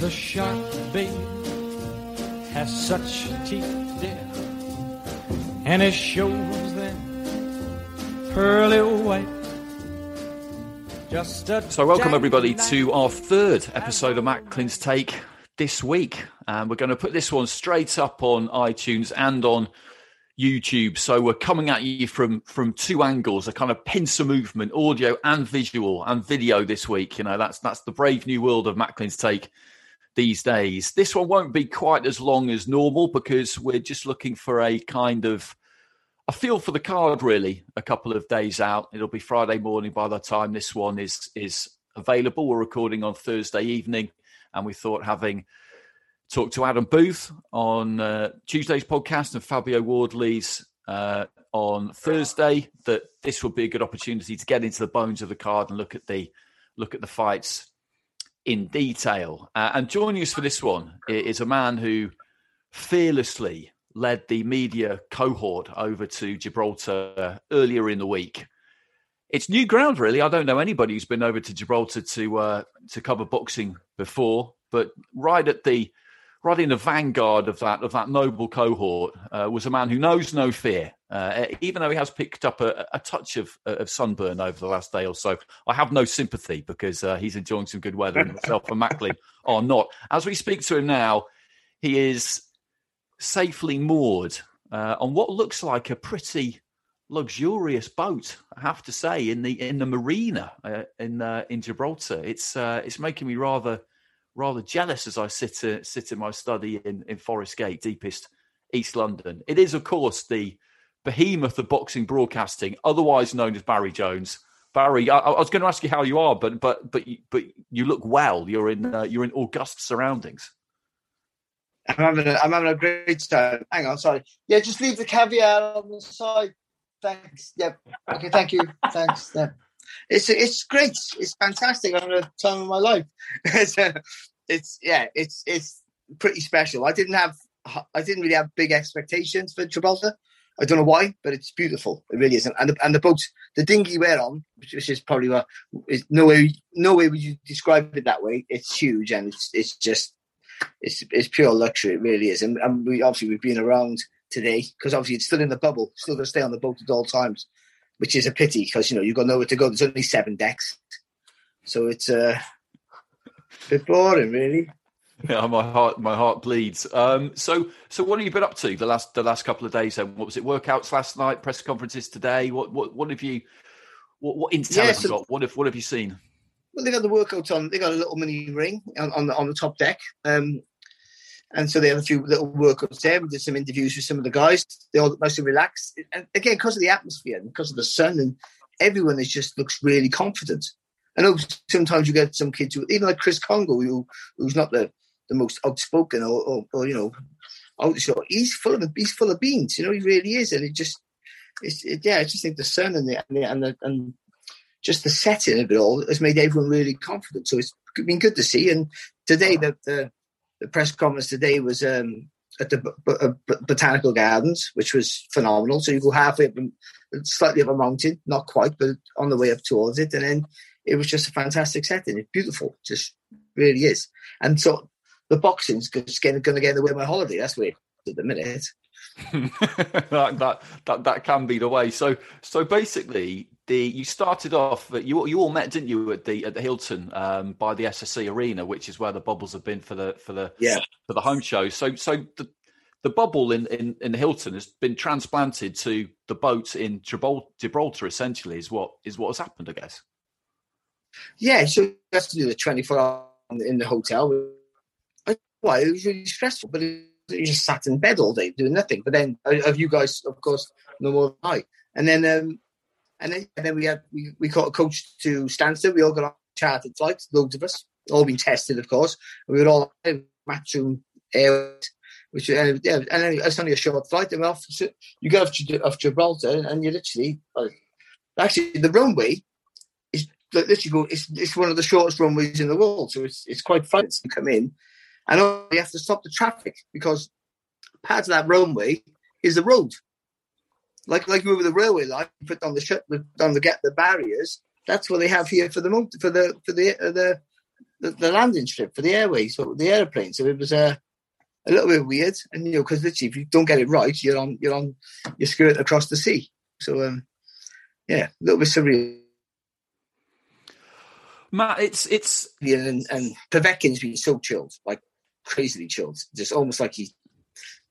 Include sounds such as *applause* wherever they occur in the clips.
The shark, babe, has such teeth, dear, and it shows them pearly white. Just a So, welcome everybody to our third episode of Macklin's Take this week. And we're going to put this one straight up on iTunes and on YouTube. So, we're coming at you from from two angles, a kind of pincer movement, audio and visual and video this week. You know, that's that's the brave new world of Macklin's Take these days. This one won't be quite as long as normal because we're just looking for a kind of a feel for the card really a couple of days out it'll be friday morning by the time this one is is available we're recording on thursday evening and we thought having talked to adam booth on uh, tuesday's podcast and fabio wardley's uh, on thursday that this would be a good opportunity to get into the bones of the card and look at the look at the fights in detail uh, and joining us for this one is a man who fearlessly led the media cohort over to Gibraltar earlier in the week. It's new ground, really. I don't know anybody who's been over to Gibraltar to uh, to cover boxing before, but right at the right in the vanguard of that of that noble cohort uh, was a man who knows no fear. Uh, even though he has picked up a, a touch of, of sunburn over the last day or so, I have no sympathy because uh, he's enjoying some good weather, and himself and Macklin *laughs* are not. As we speak to him now, he is safely moored uh, on what looks like a pretty luxurious boat. I have to say, in the in the marina uh, in uh, in Gibraltar, it's uh, it's making me rather rather jealous as I sit uh, sit in my study in in Forest Gate, deepest East London. It is, of course, the behemoth of boxing broadcasting, otherwise known as Barry Jones. Barry, I, I was going to ask you how you are, but but but you, but you look well. You're in uh, you're in august surroundings. I'm having a, I'm having a great time. Hang on, sorry. Yeah, just leave the caviar on the side. Thanks. Yep. Okay, thank you. Thanks. It's it's great. It's fantastic. I'm a time of my life. *laughs* it's, uh, it's yeah. It's it's pretty special. I didn't have I didn't really have big expectations for Gibraltar. I don't know why, but it's beautiful. It really is. And the, and the boat, the dinghy we're on, which is probably what is no way no way would you describe it that way. It's huge and it's it's just it's it's pure luxury. It really is. And, and we obviously we've been around today because obviously it's still in the bubble, still going to stay on the boat at all times, which is a pity because you know you've got nowhere to go. There's only seven decks, so it's uh, a bit boring, really. Yeah, my heart my heart bleeds. Um, so so what have you been up to the last the last couple of days? Then what was it? Workouts last night, press conferences today. What what what have you? What what intel Yeah, so- got? What have what have you seen? Well, they got the workouts on. They got a little mini ring on, on the on the top deck, um, and so they had a few little workouts there. We did some interviews with some of the guys. They all mostly relaxed, and again because of the atmosphere and because of the sun, and everyone is just looks really confident. I know sometimes you get some kids who, even like Chris Kongo, who who's not the, the most outspoken or, or, or you know, out show. He's full of he's full of beans. You know, he really is, and it just it's it, yeah, I just think the sun and the and the, and, the, and just the setting of it all has made everyone really confident. So it's been good to see. And today, the the, the press conference today was um, at the B- B- Botanical Gardens, which was phenomenal. So you go halfway up, slightly up a mountain, not quite, but on the way up towards it, and then it was just a fantastic setting. It's beautiful, just really is. And so the boxing's just going to get in the way of my holiday. That's where at the minute. *laughs* that, that that that can be the way. So so basically, the you started off. You you all met, didn't you, at the at the Hilton um, by the SSE Arena, which is where the bubbles have been for the for the yeah for the home show. So so the the bubble in, in, in the Hilton has been transplanted to the boat in Gibraltar, Gibraltar. Essentially, is what is what has happened, I guess. Yeah, so have to do the twenty four hour in the hotel. Well, it was really stressful, but it, you just sat in bed all day doing nothing. But then, uh, of you guys, of course, no more than I. And then, um, and then, and then we had we, we caught a coach to Stansted. We all got on chartered flights, loads of us, all been tested, of course. And we were all Matchroom Airways, which uh, yeah, and then it's only a short flight. And off, you get off, off Gibraltar, and you literally, uh, actually, the runway is literally go. It's, it's one of the shortest runways in the world, so it's it's quite fun to come in. And you have to stop the traffic because part of that runway is the road. Like like over the railway line, put on the shut on the get the barriers. That's what they have here for the for the for the uh, the, the, the landing strip for the airways, so the airplane. So it was a uh, a little bit weird, and you know, because literally, if you don't get it right, you're on you're on you're skirting across the sea. So um, yeah, a little bit surreal. Matt, it's it's yeah, and, and Povetkin's been so chilled, like crazily chilled, just almost like he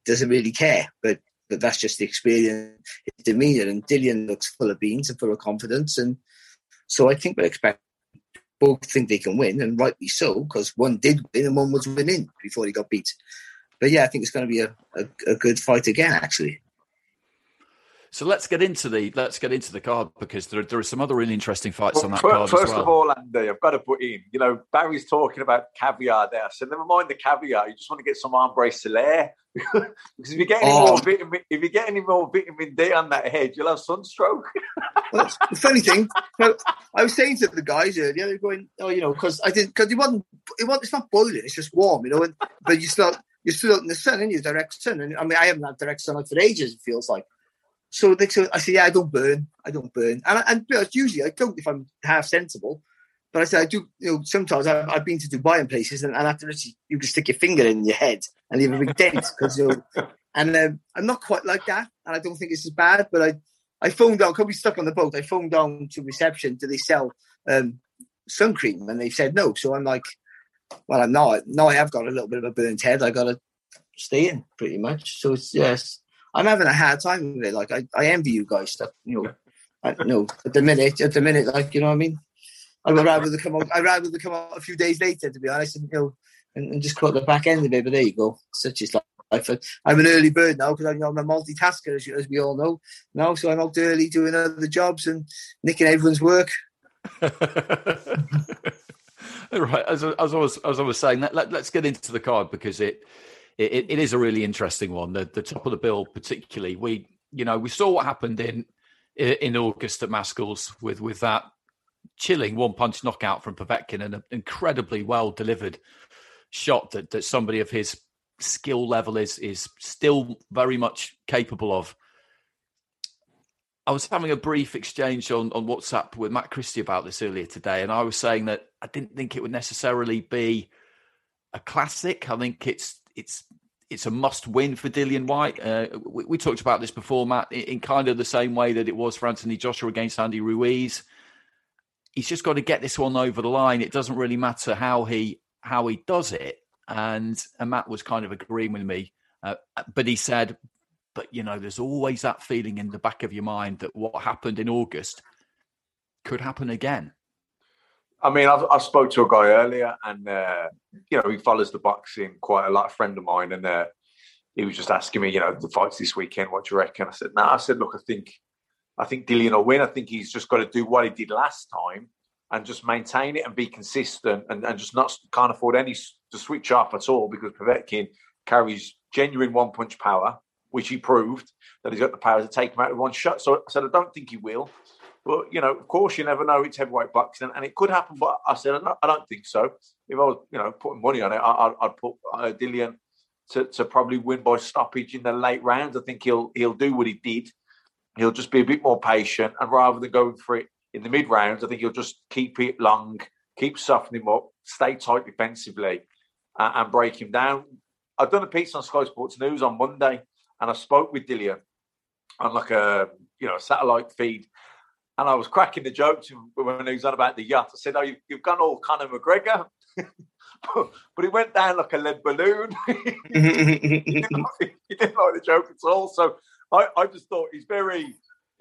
doesn't really care. But but that's just the experience, his demeanour. And Dillian looks full of beans and full of confidence, and so I think we expect both think they can win, and rightly so, because one did win and one was winning before he got beat. But yeah, I think it's going to be a, a, a good fight again, actually. So let's get into the let's get into the card because there, there are some other really interesting fights well, on that card. First well. of all, Andy, I've got to put in. You know, Barry's talking about caviar there. So never mind the caviar. You just want to get some Ambre Solaire *laughs* because if you get any oh. more vitamin, if you get any more vitamin D on that head, you'll have sunstroke. *laughs* well, the funny thing, well, I was saying to the guys earlier, they're going, oh, you know, because I didn't because it wasn't it wasn't it's not boiling, it's just warm, you know, and, but you still you're still out in the sun and you direct sun, and I mean I haven't had direct sunlight for ages. It feels like. So they say, I say, yeah, I don't burn. I don't burn. And, and usually I don't if I'm half sensible. But I said, I do, you know, sometimes I've, I've been to Dubai and places and, and after you can stick your finger in your head and leave a big dent. Cause, you know, *laughs* and um, I'm not quite like that. And I don't think it's as bad. But I, I phoned down, because we stuck on the boat, I phoned down to reception, do they sell um, sun cream? And they said no. So I'm like, well, I'm not. Now I have got a little bit of a burnt head. I got to stay in pretty much. So it's, yes. I'm having a hard time with it. Like I, I envy you guys stuff, you know. I, you know, at the minute, at the minute, like you know what I mean. I would rather come out. I'd rather come out a few days later, to be honest, and you know, and, and just cut the back end of it. But there you go. Such is life. I'm an early bird now because I'm, I'm a multitasker, as, as we all know now. So I'm out early doing other jobs and nicking everyone's work. *laughs* *laughs* right. As, as, I was as I was saying, let, let's get into the card because it it, it is a really interesting one. The, the top of the bill, particularly, we you know we saw what happened in in August at Maskell's with with that chilling one punch knockout from Povetkin and an incredibly well delivered shot that that somebody of his skill level is is still very much capable of. I was having a brief exchange on, on WhatsApp with Matt Christie about this earlier today, and I was saying that I didn't think it would necessarily be a classic. I think it's it's it's a must win for Dillian Whyte. Uh, we, we, talked about this before, Matt, in, in, kind of the same way that it was for Anthony Joshua against Andy Ruiz. He's just got to get this one over the line. It doesn't really matter how he how he does it. And, and Matt was kind of agreeing with me, uh, but he said, "But you know, there's always that feeling in the back of your mind that what happened in August could happen again." I mean, I've, I spoke to a guy earlier, and uh, you know, he follows the boxing quite a lot. A friend of mine, and uh, he was just asking me, you know, the fights this weekend. What do you reckon? I said, no. Nah. I said, look, I think, I think Dillian will win. I think he's just got to do what he did last time and just maintain it and be consistent and, and just not can't afford any to switch off at all because Povetkin carries genuine one punch power. which he proved that he's got the power to take him out with one shot. So I said, I don't think he will. But you know, of course, you never know. It's heavyweight boxing, and it could happen. But I said, I don't think so. If I was, you know, putting money on it, I, would put uh, Dillian to, to probably win by stoppage in the late rounds. I think he'll he'll do what he did. He'll just be a bit more patient, and rather than going for it in the mid rounds, I think he'll just keep it long, keep softening him up, stay tight defensively, uh, and break him down. I've done a piece on Sky Sports News on Monday, and I spoke with Dillian on like a you know satellite feed, and I was cracking the jokes when he was on about the yacht. I said, "Oh, you've, you've gone all Conor McGregor." *laughs* but, but he went down like a lead balloon. *laughs* he, didn't *laughs* like, he, didn't like, the joke at all. So I, I just thought he's very, you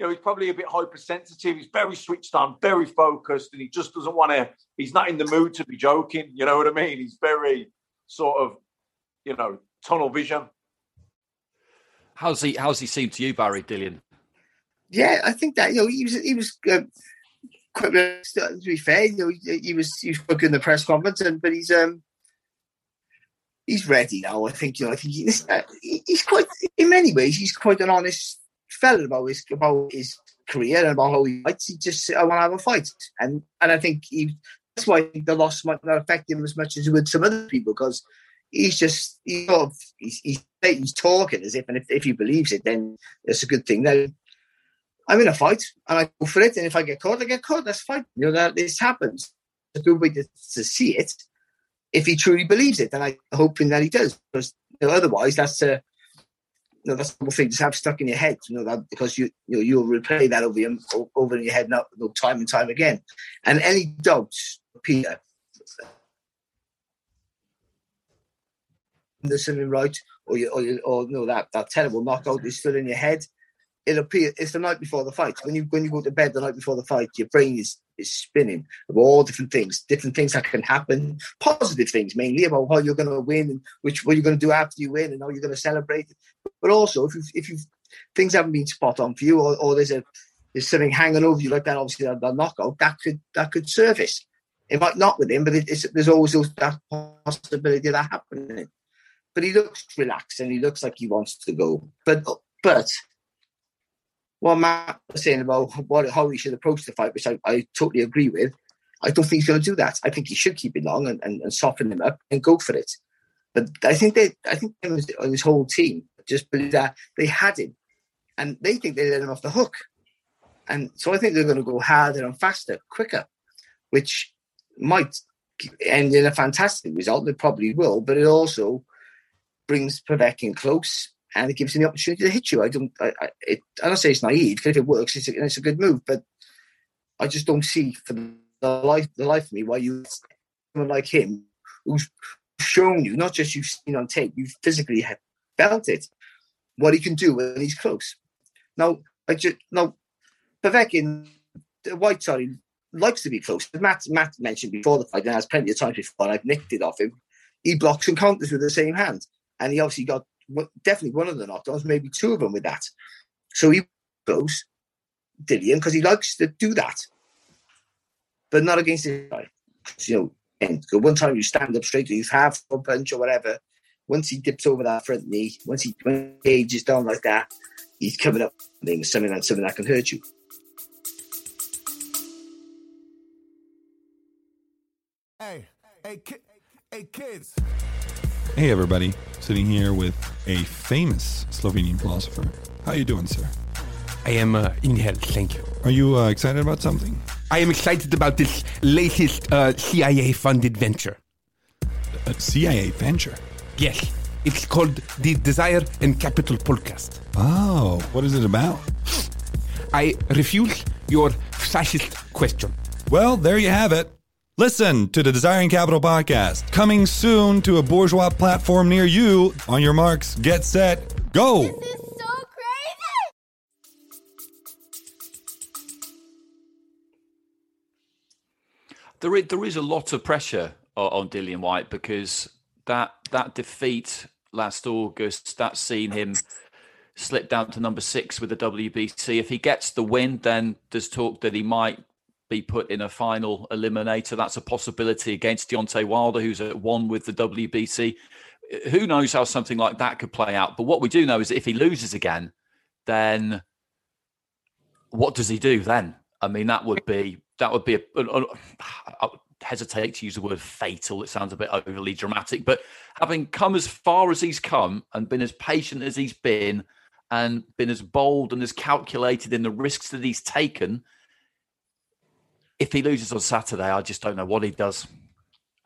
know, he's probably a bit hypersensitive. He's very switched on, very focused, and he just doesn't want to. He's not in the mood to be joking. You know what I mean? He's very sort of, you know, tunnel vision. How's he? How's he seem to you, Barry Dillian? Yeah, I think that you know he was he was uh, quite to be fair. You know, he, he was he was in the press conference, and but he's um he's ready now. I think you know. I think he's uh, he's quite in many ways he's quite an honest fellow about his about his career and about how he fights. He just I want to have a fight, and and I think he that's why the loss might not affect him as much as it would some other people because he's just he's sort of, he's, he's, he's talking as if and if, if he believes it then it's a good thing. Then I'm in a fight and I go for it, and if I get caught, I get caught. That's fine. You know that this happens. It's a good way to, to see it if he truly believes it, and I'm hoping that he does. Because you know, otherwise, that's a you know, that's the thing to have stuck in your head. You know that because you you know, you'll replay that over your over in your head now, time and time again. And any doubts, Peter, there's something right, or you, or, you, or you know that that terrible knockout is still in your head. It appears it's the night before the fight. When you when you go to bed the night before the fight, your brain is is spinning of all different things, different things that can happen, positive things mainly about how you're going to win and which what you're going to do after you win and how you're going to celebrate. But also if you if you things haven't been spot on for you or, or there's a there's something hanging over you like that, obviously that, that knockout that could that could surface. It might not with him, but there's always that possibility of that happening. But he looks relaxed and he looks like he wants to go. But but what Matt was saying about what, how he should approach the fight, which I, I totally agree with, I don't think he's going to do that. I think he should keep it long and, and, and soften him up and go for it. But I think they, I think him and his whole team just believe that they had him, and they think they let him off the hook. And so I think they're going to go harder and faster, quicker, which might end in a fantastic result. They probably will, but it also brings Povetkin close and it gives him the opportunity to hit you. I don't, I, I, it, I don't say it's naive because if it works, it's a, it's a good move, but I just don't see for the life, the life of me why you someone like him who's shown you, not just you've seen on tape, you've physically have felt it, what he can do when he's close. Now, I just now Povetkin, the Whyte side likes to be close. Matt Matt mentioned before the fight, and has plenty of times before, I've nicked it off him. He blocks and counters with the same hand, and he obviously got definitely one of the knockdowns, maybe two of them with that. So he goes Dillian because he likes to do that, but not against this guy. You know, and one time you stand up straight, you have a punch or whatever. Once he dips over that front knee, once he, when he ages down like that, he's coming up things, something that something that can hurt you. Hey, hey, ki- hey, kids. Hey everybody, sitting here with a famous Slovenian philosopher. How are you doing, sir? I am uh, in hell, thank you. Are you uh, excited about something? I am excited about this latest uh, CIA-funded venture. A CIA venture? Yes, it's called the Desire and Capital podcast. Oh, what is it about? I refuse your fascist question. Well, there you have it. Listen to the Desire and Capital podcast, coming soon to a bourgeois platform near you. On your marks, get set, go! This is so crazy! There is, there is a lot of pressure on, on Dillian Whyte because that that defeat last August, that's seen him slip down to number six with the WBC. If he gets the win, then there's talk that he might be put in a final eliminator. That's a possibility against Deontay Wilder, who's at one with the WBC. who knows how something like that could play out? But what we do know is if he loses again, then what does he do then? I mean, that would be that would be a, a, a hesitate to use the word fatal. It sounds a bit overly dramatic, but having come as far as he's come and been as patient as he's been, and been as bold and as calculated in the risks that he's taken, if he loses on Saturday, I just don't know what he does.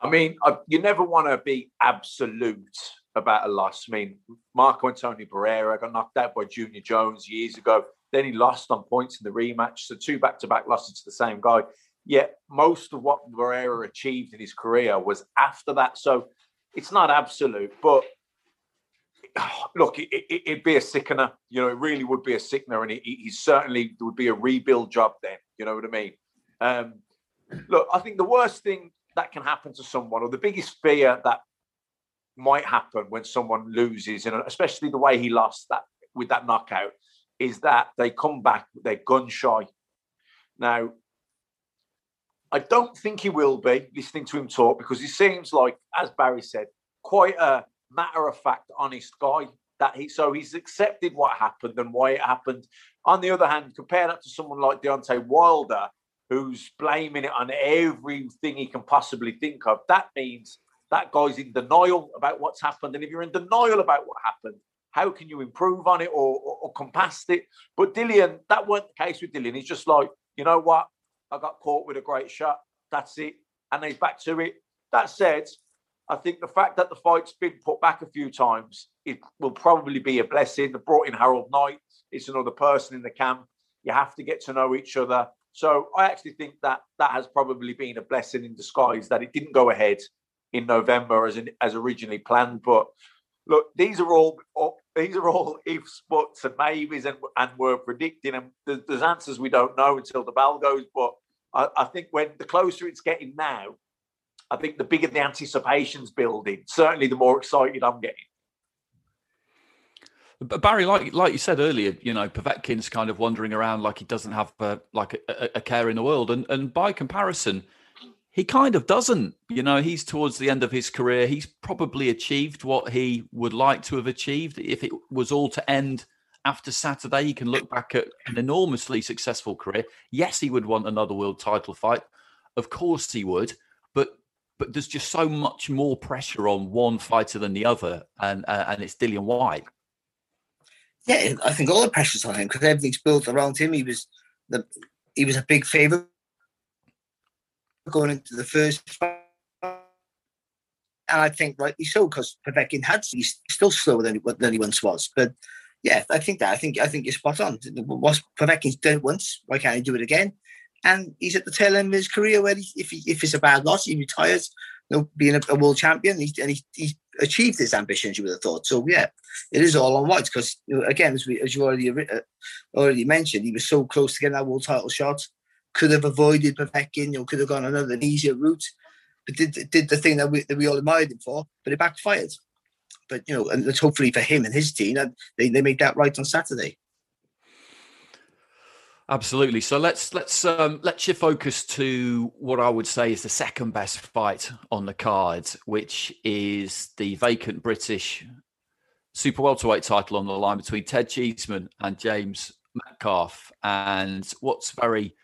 I mean, I, you never want to be absolute about a loss. I mean, Marco Antonio Barrera got knocked out by Junior Jones years ago. Then he lost on points in the rematch. So two back-to-back losses to the same guy. Yet most of what Barrera achieved in his career was after that. So it's not absolute, but *sighs* look, it, it'd be a sickener. You know, it really would be a sickener, and he, he certainly would be a rebuild job then. You know what I mean? Um, look, I think the worst thing that can happen to someone, or the biggest fear that might happen when someone loses, and especially the way he lost that with that knockout, is that they come back, they're gun shy. Now, I don't think he will be listening to him talk because he seems like, as Barry said, quite a matter of fact, honest guy. That he so he's accepted what happened and why it happened. On the other hand, compare that to someone like Deontay Wilder, who's blaming it on everything he can possibly think of. That means that guy's in denial about what's happened. And if you're in denial about what happened, how can you improve on it or, or, or come past it? But Dillian, that weren't the case with Dillian. He's just like, you know what? I got caught with a great shot. That's it. And he's back to it. That said, I think the fact that the fight's been put back a few times, it will probably be a blessing. They brought in Harold Knight. It's another person in the camp. You have to get to know each other. So I actually think that that has probably been a blessing in disguise that it didn't go ahead in November as in, as originally planned. But look, these are all these are all *laughs* ifs, buts, and maybes, and and we're predicting, and there's, there's answers we don't know until the bell goes. But I, I think when the closer it's getting now, I think the bigger the anticipation's building, certainly the more excited I'm getting. But Barry, like like you said earlier, you know, Povetkin's kind of wandering around like he doesn't have a, like a, a, care in the world, and and by comparison, he kind of doesn't. You know, he's towards the end of his career. He's probably achieved what he would like to have achieved. If it was all to end after Saturday, he can look back at an enormously successful career. Yes, he would want another world title fight. Of course, he would. But but there's just so much more pressure on one fighter than the other, and uh, and it's Dillian Whyte. Yeah, I think all the pressure's on him because everything's built around him. He was the he was a big favourite going into the first. And I think rightly so because Povetkin had he's still slower than, than he once was. But yeah, I think that I think I think you're spot on. Was Povetkin's done it once? Why can't he do it again? And he's at the tail end of his career where he, if he, if it's a bad loss, he retires. You know, being a, a world champion, and he, he achieved his ambitions. You would have thought. So yeah, it is all on Whyte because again, as, we, as you already uh, already mentioned, he was so close to getting that world title shot. Could have avoided Povetkin. You know, could have gone another easier route, but did did the thing that we that we all admired him for, but it backfired. But you know, and hopefully for him and his team, they, they make that right on Saturday. Absolutely. So let's let's um, let's shift focus to what I would say is the second best fight on the card, which is the vacant British super welterweight title on the line between Ted Cheeseman and James Metcalf. And what's very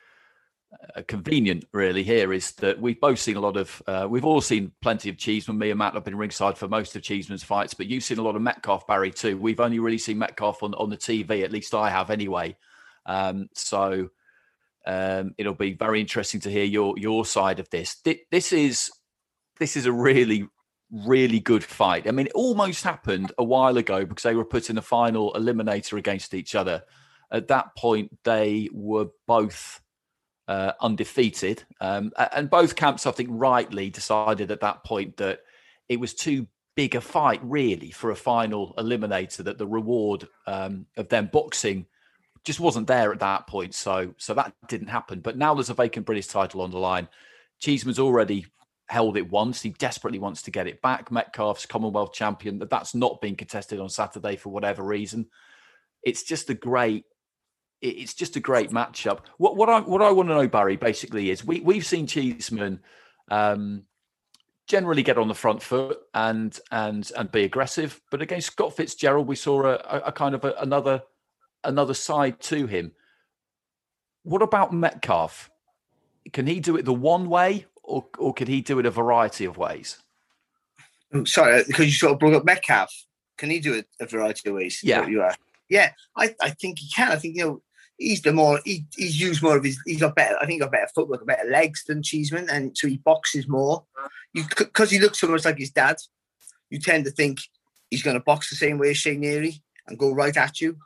uh, convenient, really, here is that we've both seen a lot of, uh, we've all seen plenty of Cheeseman. Me and Matt have been ringside for most of Cheeseman's fights, but you've seen a lot of Metcalf, Barry, too. We've only really seen Metcalf on, on the TV, at least I have anyway. Um, so um, it'll be very interesting to hear your your side of this. This is this is a really really good fight. I mean, it almost happened a while ago because they were put in the final eliminator against each other. At that point, they were both uh, undefeated, um, and both camps, I think, rightly decided at that point that it was too big a fight, really, for a final eliminator. That the reward um, of them boxing just wasn't there at that point. So so that didn't happen. But now there's a vacant British title on the line. Cheeseman's already held it once. He desperately wants to get it back. Metcalf's Commonwealth champion. That that's not being contested on Saturday for whatever reason. It's just a great. It's just a great matchup. What what I what I want to know, Barry, basically is we we've seen Cheeseman um, generally get on the front foot and and and be aggressive. But against Scott Fitzgerald, we saw a, a, a kind of a, another another side to him. What about Metcalf? Can he do it the one way, or or can he do it a variety of ways? I'm sorry, uh, because you sort of brought up Metcalf. Can he do it a variety of ways? Yeah. you are. Yeah, I, I think he can. I think you know he's the more he, he's used more of his. He's got better. I think he's got better footwork, better legs than Cheeseman, and so he boxes more. You because he looks so much like his dad. You tend to think he's going to box the same way as Shea Neary and go right at you.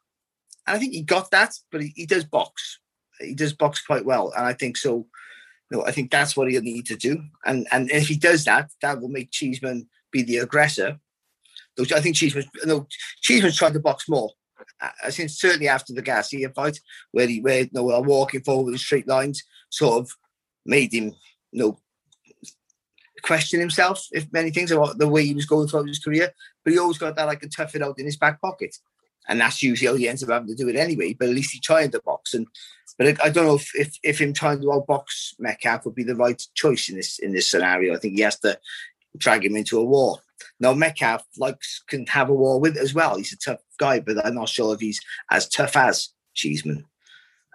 And I think he got that, but he, he does box. He does box quite well, and I think so. You know, I think that's what he'll need to do. And and if he does that, that will make Cheeseman be the aggressor. Though I think Cheeseman, no, Cheeseman's tried to box more. Uh, I think certainly after the Garcia fight, where he where you know, walking forward in straight lines, sort of made him you know question himself if many things about the way he was going throughout his career. But he always got that like a tough it out in his back pocket, and that's usually how he ends up having to do it anyway. But at least he tried the box, and but I, I don't know if, if if him trying to outbox Metcalf would be the right choice in this in this scenario. I think he has to drag him into a war. Now Metcalf likes can have a war with as well. He's a tough guy, but I'm not sure if he's as tough as Cheeseman.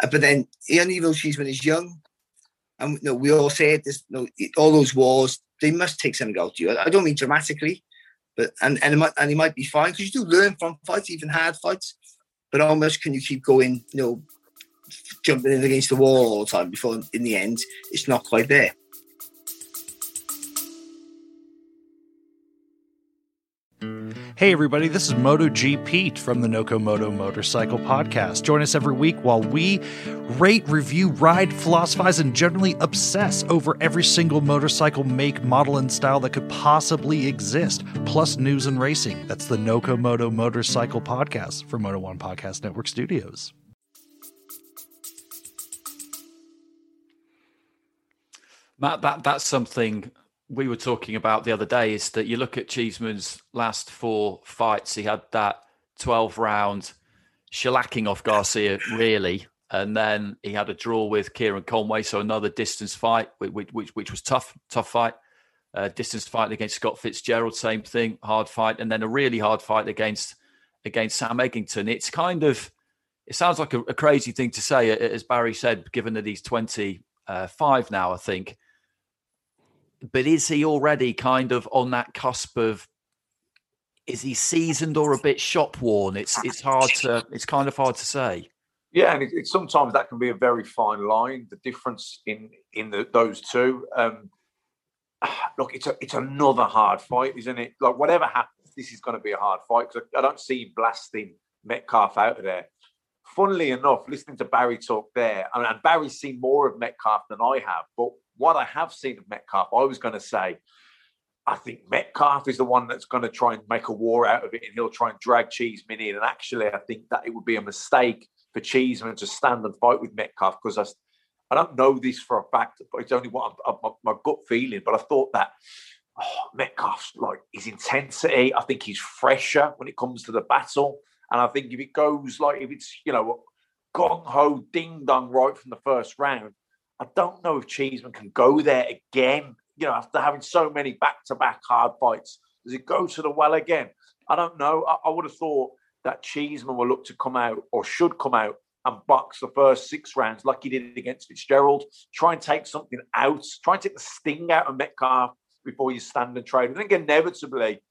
Uh, but then, even though Cheeseman is young, and you know, we all say this, you know, all those wars they must take something out of you. I don't mean dramatically, but and and it might, and he might be fine because you do learn from fights, even hard fights. But how much can you keep going? You know, jumping in against the wall all the time before, in the end, it's not quite there. Hey, everybody, this is MotoGPete from the Noco Moto Motorcycle Podcast. Join us every week while we rate, review, ride, philosophize, and generally obsess over every single motorcycle make, model, and style that could possibly exist, plus news and racing. That's the Noco Moto Motorcycle Podcast from Moto One Podcast Network Studios. Matt, that that's something we were talking about the other day is that you look at Cheeseman's last four fights, he had that 12 round shellacking off Garcia, really. And then he had a draw with Kieran Conway, so another distance fight, which, which, which was tough, tough fight. Uh, distance fight against Scott Fitzgerald, same thing, hard fight, and then a really hard fight against against Sam Eggington. It's kind of, it sounds like a, a crazy thing to say, as Barry said, given that he's 25 now, I think but is he already kind of on that cusp of is he seasoned or a bit shop worn it's it's hard to it's kind of hard to say Yeah, and it, it, sometimes that can be a very fine line. The difference in in the, those two. Um, look, it's a, it's another hard fight, isn't it? Like whatever happens, this is going to be a hard fight because I, I don't see him blasting Metcalf out of there. Funnily enough, listening to Barry talk there, I mean, and Barry's seen more of Metcalf than I have, but what I have seen of Metcalf, I was going to say, I think Metcalf is the one that's going to try and make a war out of it, and he'll try and drag Cheeseman in. And actually, I think that it would be a mistake for Cheeseman to stand and fight with Metcalf because I, I don't know this for a fact, but it's only what I'm, my, my gut feeling. But I thought that oh, Metcalf's like his intensity. I think he's fresher when it comes to the battle, and I think if it goes like if it's you know gong ho ding dong right from the first round, I don't know if Cheeseman can go there again. You know, after having so many back-to-back hard fights, does it go to the well again? I don't know. I, I would have thought that Cheeseman will look to come out or should come out and box the first six rounds like he did against Fitzgerald. Try and take something out. Try and take the sting out of Metcalf before you stand and trade. I think inevitably,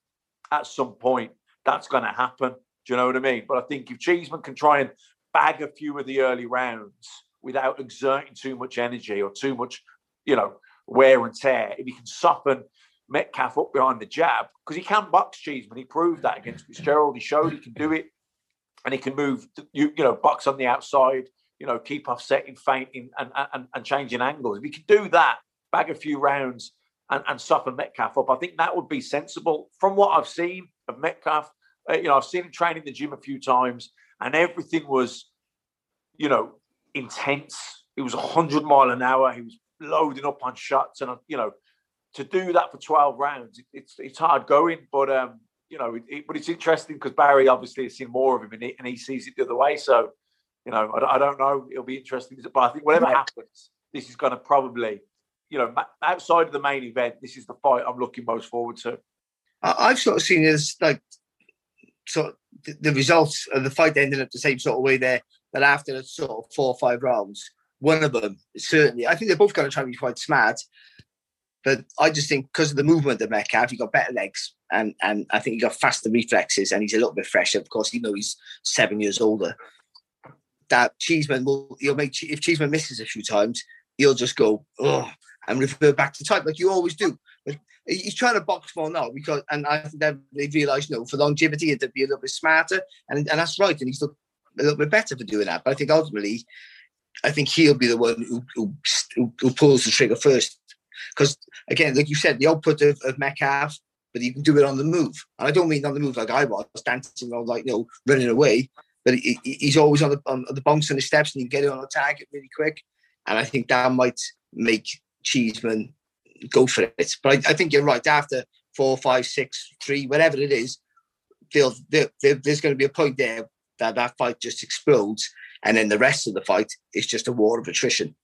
at some point, that's going to happen. Do you know what I mean? But I think if Cheeseman can try and bag a few of the early rounds without exerting too much energy or too much, you know, wear and tear. If he can soften Metcalf up behind the jab, because he can box Cheeseman, he proved that against Fitzgerald. He showed he can do it, and he can move, you, you know, box on the outside, you know, keep offsetting, feinting, and, and, and changing angles. If he can do that, bag a few rounds and, and soften Metcalf up, I think that would be sensible. From what I've seen of Metcalf, uh, you know, I've seen him train in the gym a few times, and everything was, you know, intense. It was 100 mile an hour. He was loading up on shots, and you know, to do that for 12 rounds, it's it's hard going. But um, you know, it, it, but it's interesting because Barry obviously has seen more of him, and he, and he sees it the other way. So, you know, I, I, don't know. It'll be interesting, but I think whatever happens, this is going to probably, you know, outside of the main event, this is the fight I'm looking most forward to. I've sort of seen it as like sort of the, the results of the fight ending up the same sort of way there. That after sort of four or five rounds, one of them certainly, I think they're both going to try to be quite smart. But I just think because of the movement of Metcalf, he got better legs, and and I think he got faster reflexes, and he's a little bit fresher. Of course, even though he's seven years older, that Cheeseman will he'll make if Cheeseman misses a few times, he'll just go oh and revert back to type like you always do. But he's trying to box more now because, and I think that they realise, you know, for longevity, to be a little bit smarter, and and that's right, and he's looked a little bit better for doing that. But I think ultimately, I think he'll be the one who who, who, pulls the trigger first. Because again, like you said, the output of, of Metcalf, but he can do it on the move. And I don't mean on the move like I was, dancing or like you know running away. But he, he- he's always on the on the bounce and the steps, and he can get it on a target really quick. And I think that might make Cheeseman go for it. But I, I think you're right. After four, five, six, three, whatever it is, they'll, they'll, they'll- there's going to be a point there that that fight just explodes, and then the rest of the fight is just a war of attrition.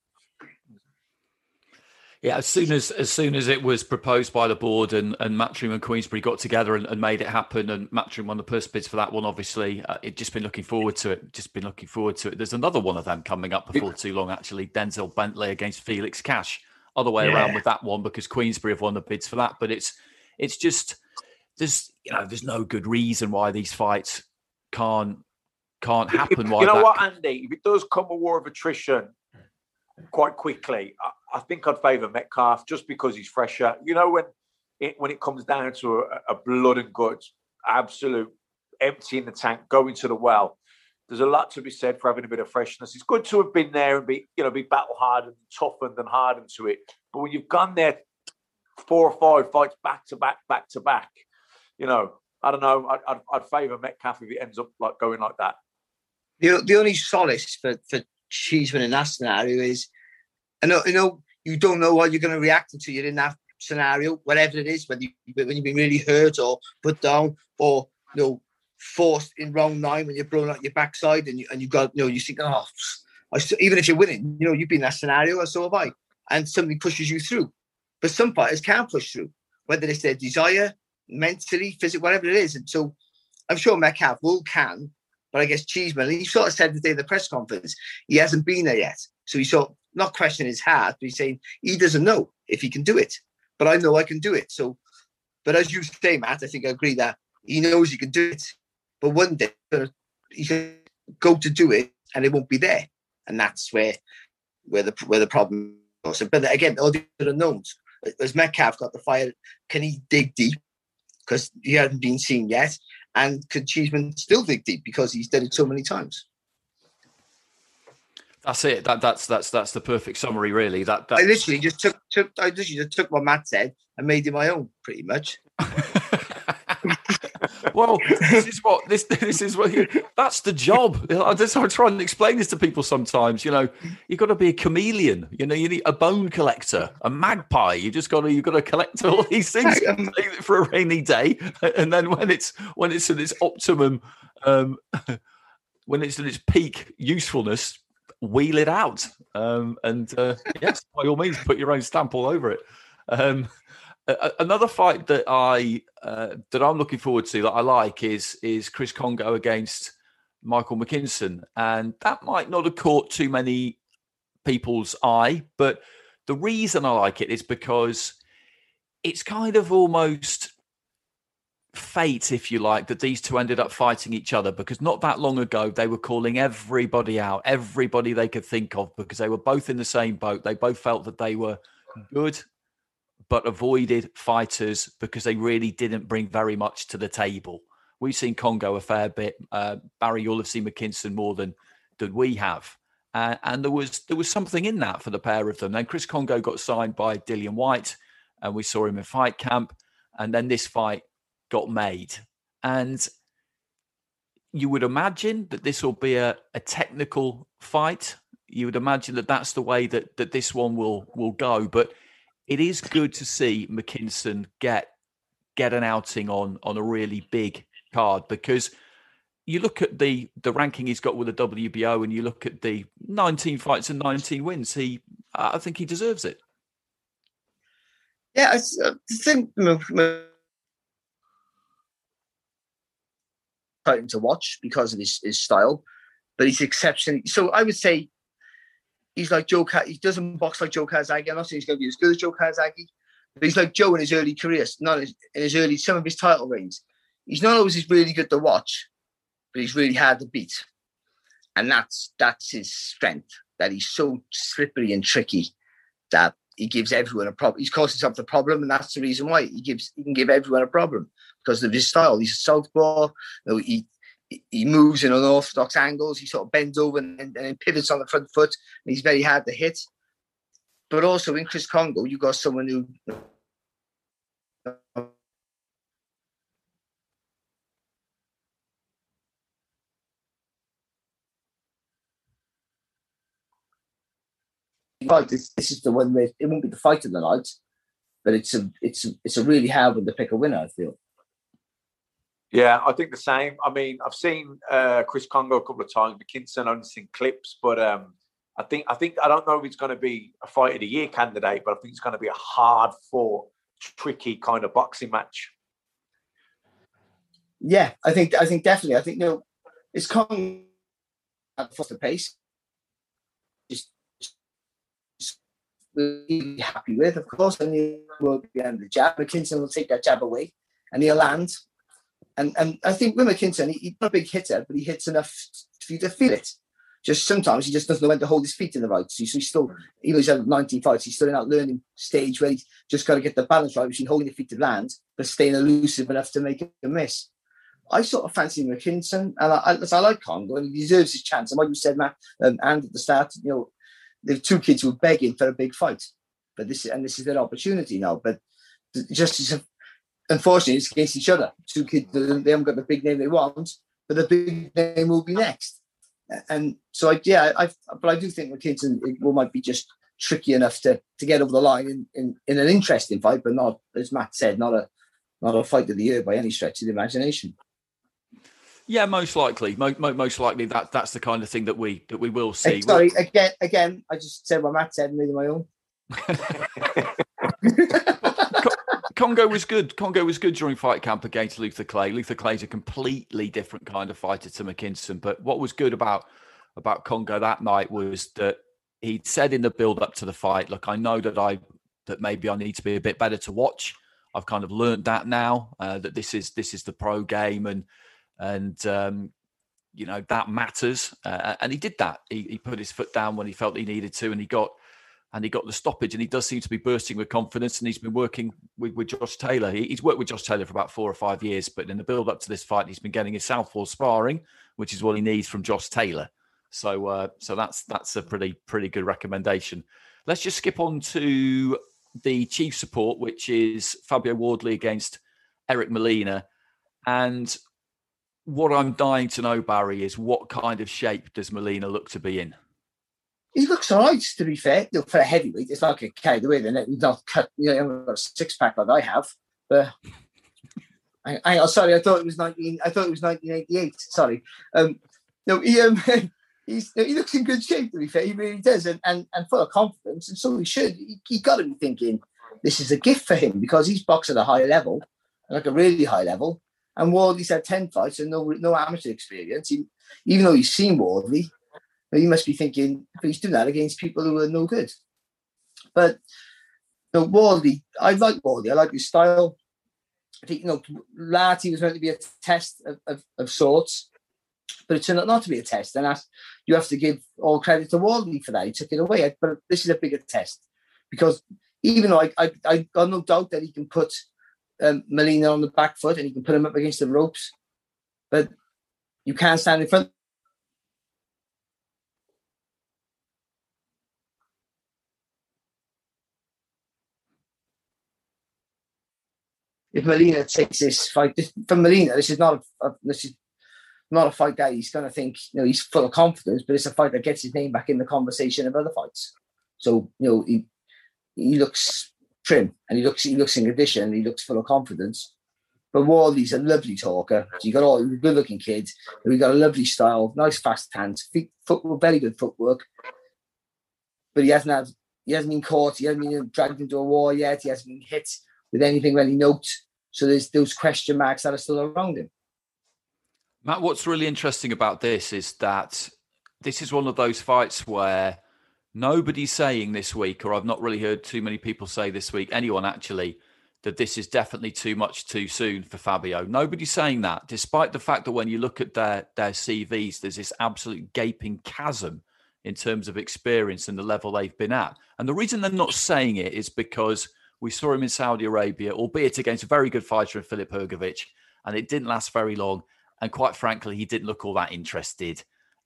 Yeah, as soon as as soon as it was proposed by the board and and Matchroom and Queensberry got together and, and made it happen, and Matchroom won the purse bids for that one. Obviously, uh, it just been looking forward to it. Just been looking forward to it. There's another one of them coming up before too long. Actually, Denzel Bentley against Felix Cash. Other way around with that one because Queensberry have won the bids for that. But it's it's just there's you know there's no good reason why these fights can't can't *laughs* happen. Why you know what, Andy? If it does come a war of attrition quite quickly, I, I think I'd favour Metcalf just because he's fresher. You know, when it when it comes down to a, a blood and guts, absolute emptying the tank, going to the well. There's a lot to be said for having a bit of freshness. It's good to have been there and be, you know, be battle hardened, toughened, and hardened to it. But when you've gone there four or five fights back to back, back to back, you know, I don't know. I'd, I'd, I'd favour Metcalf if it ends up like going like that. The, the only solace for, for Cheeseman in that scenario is, know, you know, you don't know what you're going to react to. You're in that scenario, whatever it is, whether you, when you've been really hurt or put down or, you know, forced in round nine when you're blown out your backside and you, and you got, you know, you think, oh, still, even if you're winning, you know, you've been in that scenario, and so have I. And somebody pushes you through. But some fighters can't push through, whether it's their desire, mentally, physically, whatever it is. And so I'm sure Metcalf will can, but I guess Cheeseman, he sort of said the day of the press conference, he hasn't been there yet. So he's sort of not questioning his heart, but he's saying he doesn't know if he can do it. But I know I can do it. So, but as you say, Matt, I think I agree that he knows he can do it. But one day he can go to do it and it won't be there. And that's where where the where the problem goes. But again, all the unknowns. As Metcalf got the fire, can he dig deep? Because he hasn't been seen yet. And could Cheeseman still dig deep because he's done it so many times? That's it. That that's that's that's the perfect summary, really. That that I literally just took took I literally just took what Matt said and made it my own, pretty much. *laughs* *laughs* well, this is what this this is what you, that's the job. I just I try and explain this to people sometimes. You know, you've got to be a chameleon. You know, you need a bone collector, a magpie. You just got to you got to collect all these things um, it for a rainy day, and then when it's when it's at its optimum, um, *laughs* when it's at its peak usefulness, wheel it out. Um, and uh, yes, by all means, put your own stamp all over it. Um, another fight that I uh, that I'm looking forward to that I like is is Chris Kongo against Michael McKinson, and that might not have caught too many people's eye, but the reason I like it is because it's kind of almost fate, if you like, that these two ended up fighting each other because not that long ago they were calling everybody out, everybody they could think of, because they were both in the same boat. They both felt that they were good, but avoided fighters because they really didn't bring very much to the table. We've seen Kongo a fair bit. Uh, Barry, you'll have seen McKinson more than than we have. Uh, and there was there was something in that for the pair of them. Then Chris Kongo got signed by Dillian Whyte, and we saw him in fight camp. And then this fight got made. And you would imagine that this will be a, a technical fight. You would imagine that that's the way that, that this one will will go. But it is good to see McKinson get get an outing on on a really big card because you look at the the ranking he's got with the WBO and you look at the 19 fights and 19 wins. He, I think he deserves it. Yeah, I uh, think exciting to watch because of his, his style, but he's exceptionally. So I would say he's like Joe. He doesn't box like Joe Calzaghe. I'm not saying he's going to be as good as Joe Calzaghe, but he's like Joe in his early career. Not in his early some of his title reigns. He's not always really good to watch, but he's really hard to beat, and that's that's his strength. That he's so slippery and tricky that he gives everyone a problem. He's caused himself the problem, and that's the reason why he gives he can give everyone a problem because of his style. He's a southpaw. You know, he he moves in unorthodox angles. He sort of bends over and, and, and pivots on the front foot. And he's very hard to hit. But also in Chris Kongo, you've got someone who this, this is the one where it won't be the fight of the night, but it's a it's a, it's a really hard one to pick a winner. I feel. Yeah, I think the same. I mean, I've seen uh, Chris Kongo a couple of times. McKinson, only seen clips, but um, I think I think I don't know if he's going to be a fight of the year candidate, but I think it's going to be a hard fought, tricky kind of boxing match. Yeah, I think I think definitely. I think you know, it's Kongo at the faster pace. Just, really happy with, of course, and he will be on the jab. McKinson will take that jab away, and he'll land and and I think with McKinson, he, he's not a big hitter, but he hits enough for you to feel it. Just sometimes he just doesn't know when to hold his feet in the right. So he's still, even though he's had 19 fights, he's still in that learning stage where he's just got to get the balance right between holding the feet to land, but staying elusive enough to make a miss. I sort of fancy McKinson, and I, I, I like Kongo, and he deserves his chance. And like you said, Matt, um, and at the start, you know, the two kids were begging for a big fight, but this and this is their opportunity now. But just as unfortunately, it's against each other. Two kids, they haven't got the big name they want, but the big name will be next. And so, I, yeah, I, but I do think McKinson will might be just tricky enough to, to get over the line in, in, in an interesting fight, but not, as Matt said, not a not a fight of the year by any stretch of the imagination. Yeah, most likely. Most, most likely that that's the kind of thing that we that we will see. Hey, sorry, again, again, I just said what Matt said and made my own. Kongo was good. Kongo was good during fight camp against Luther Clay. Luther Clay's a completely different kind of fighter to McKinson. But what was good about about Kongo that night was that he said in the build up to the fight, "Look, I know that I that maybe I need to be a bit better to watch. I've kind of learned that now uh, that this is this is the pro game and and um, you know that matters. Uh, and he did that. He, he put his foot down when he felt he needed to, and he got and he got the stoppage and he does seem to be bursting with confidence and he's been working with, with Josh Taylor. He, he's worked with Josh Taylor for about four or five years, but in the build up to this fight, he's been getting his southpaw sparring, which is what he needs from Josh Taylor. So, uh, so that's that's a pretty pretty good recommendation. Let's just skip on to the chief support, which is Fabio Wardley against Eric Molina, and what I'm dying to know, Barry, is what kind of shape does Molina look to be in? He looks all right, to be fair. For a heavyweight, it's like a away, then he's not cut, you know, got a six pack like I have. But *laughs* I, I, sorry, I thought it was 19, I thought it was 1988. Sorry. Um, no, he, um, *laughs* he's, he looks in good shape, to be fair. He really does, and, and, and full of confidence. And so he should. He, he got to be thinking this is a gift for him because he's boxed at a high level, like a really high level. And Wardley's had 10 fights and no, no amateur experience. He, even though he's seen Wardley, you must be thinking, he's doing that against people who are no good. But you know, Wardley, I like Wardley. I like his style. I think, you know, Lartey was meant to be a test of, of, of sorts, but it turned out not to be a test. And that's, you have to give all credit to Wardley for that. He took it away. But this is a bigger test because even though I, I, I got no doubt that he can put um, Molina on the back foot and he can put him up against the ropes, but you can't stand in front if Molina takes this fight this, for Molina, this is not a, a, this is not a fight that he's going to think you know he's full of confidence, but it's a fight that gets his name back in the conversation of other fights. So you know he he looks trim and he looks he looks in condition and he looks full of confidence. But Wardley's a lovely talker. So you got all good looking kids. We got a lovely style, nice fast hands, feet, foot, very good footwork. But he hasn't had he hasn't been caught, he hasn't been dragged into a war yet, he hasn't been hit with anything really note. So there's those question marks that are still around him. Matt, what's really interesting about this is that this is one of those fights where nobody's saying this week, or I've not really heard too many people say this week, anyone actually, that this is definitely too much too soon for Fabio. Nobody's saying that, despite the fact that when you look at their their CVs, there's this absolute gaping chasm in terms of experience and the level they've been at. And the reason they're not saying it is because we saw him in Saudi Arabia, albeit against a very good fighter in Filip Hrgovic, and it didn't last very long. And quite frankly, he didn't look all that interested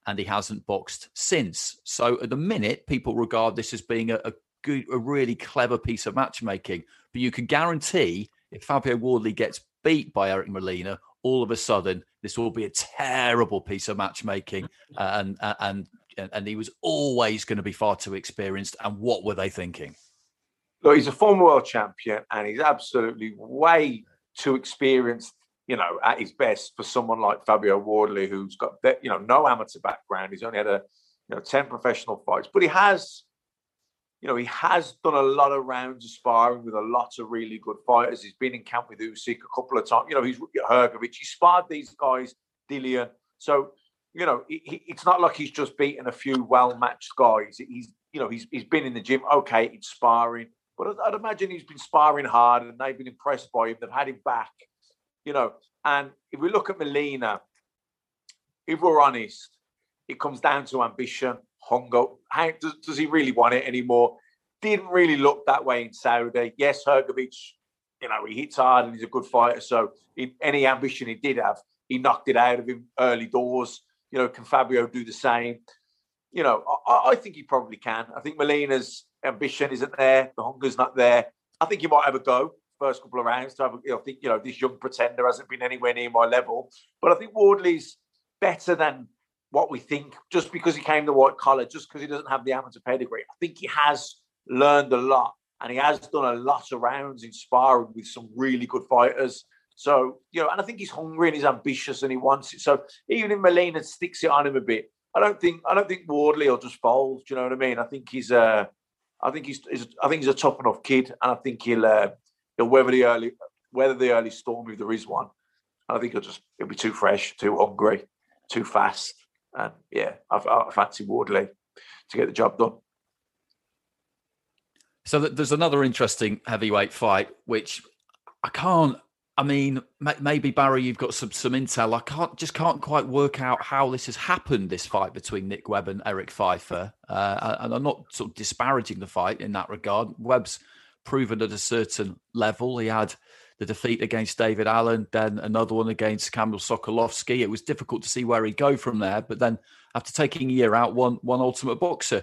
and he hasn't boxed since. So at the minute, people regard this as being a, a good, a really clever piece of matchmaking. But you can guarantee if Fabio Wardley gets beat by Eric Molina, all of a sudden this will be a terrible piece of matchmaking, *laughs* and and and, and he was always going to be far too experienced. And what were they thinking? Look, he's a former world champion, and he's absolutely way too experienced you know, at his best for someone like Fabio Wardley, who's got you know no amateur background. He's only had a you know ten professional fights, but he has, you know, he has done a lot of rounds of sparring with a lot of really good fighters. He's been in camp with Usyk a couple of times. You know, he's Hrgovic. He sparred these guys, Dillian. So you know, he, it's not like he's just beaten a few well-matched guys. He's you know he's he's been in the gym. Okay, it's sparring. But I'd, imagine he's been sparring hard and they've been impressed by him. They've had him back you know. And if we look at Molina, if we're honest, it comes down to ambition, hunger. How does, does he really want it anymore? Didn't really look that way in Saudi. Yes, Hrgovic, you know, he hits hard and he's a good fighter. So any ambition he did have, he knocked it out of him early doors. You know, can Fabio do the same? You know, I, I think he probably can. I think Molina's ambition isn't there. The hunger's not there. I think he might have a go first couple of rounds to have. Know, I think you know this young pretender hasn't been anywhere near my level, but I think Wardley's better than what we think just because he came to white collar, just because he doesn't have the amateur pedigree. I think he has learned a lot and he has done a lot of rounds in sparring with some really good fighters. So, you know, and I think he's hungry and he's ambitious and he wants it. So even if Molina sticks it on him a bit, I don't think I don't think Wardley will just fold. Do you know what I mean? I think he's uh I think he's, he's I think he's a tough enough kid and I think he'll uh, he'll weather the early weather the early storm if there is one. I think he'll just he'll be too fresh, too hungry, too fast, and yeah, I, I fancy Wardley to get the job done. So there's another interesting heavyweight fight, which I can't. I mean, maybe Barry, you've got some some intel. I can't just can't quite work out how this has happened. This fight between Nick Webb and Erik Pfeifer, uh, and I'm not sort of disparaging the fight in that regard. Webb's proven at a certain level. He had the defeat against David Allen, then another one against Kamil Sokolowski. It was difficult to see where he'd go from there, but then after taking a year out, one one ultimate boxer.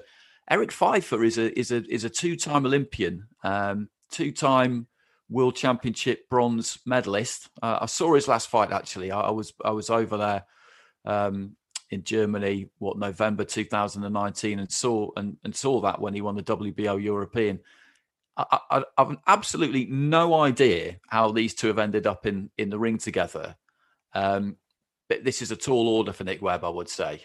Erik Pfeifer is a is a is a two time Olympian, um, two time World Championship bronze medalist. Uh, I saw his last fight actually. I, I was I was over there um, in Germany, what November 2019, and saw and, and saw that when he won the WBO European. I, I, I've absolutely no idea how these two have ended up in in the ring together. Um, but this is a tall order for Nick Webb, I would say.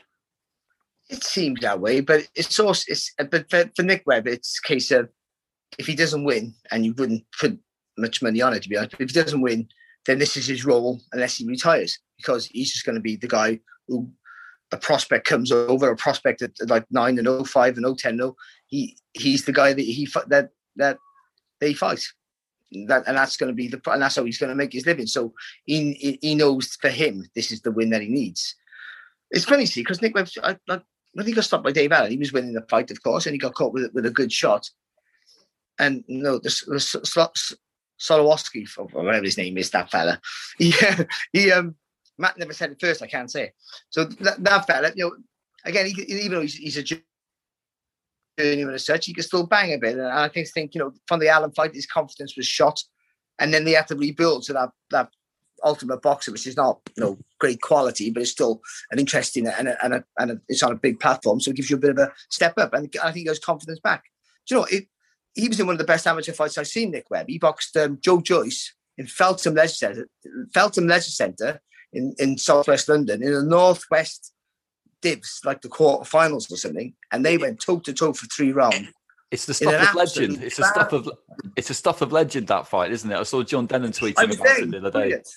It seems that way, but it's also it's but for, for Nick Webb, it's a case of if he doesn't win, and you wouldn't put much money on it to be honest. But if he doesn't win, then this is his role unless he retires because he's just going to be the guy who a prospect comes over, a prospect at like nine and 05 and 010 0. He he's the guy that he that that they fight. That and that's going to be the and that's how he's going to make his living. So he he knows for him this is the win that he needs. It's funny, see, because Nick Webb, I, I, when he got stopped by Dave Allen, he was winning the fight, of course, and he got caught with with a good shot. And you know, the, the Solowski, whatever his name is, that fella. *laughs* Yeah, he um Matt never said it first. I can't say. So that, that fella, you know, again, he, even though he's, he's a journeyman as such, he could still bang a bit. And I think, think you know, from the Allen fight, his confidence was shot, and then they had to rebuild to that that ultimate boxer, which is not you know great quality, but it's still an interesting and a, and, a, and a, it's on a big platform, so it gives you a bit of a step up. And I think he has confidence back. Do you know, it, he was in one of the best amateur fights I've seen. Nick Webb. He boxed um, Joe Joyce in Feltham Leisure Centre, Feltham Leisure Centre in in Southwest London in the northwest divs, like the quarterfinals or something, and they went toe to toe for three rounds It's the stuff of legend. It's the stuff of it's the stuff of legend that fight, isn't it? I saw John Dennen I tweeting about there, it the other day. brilliant.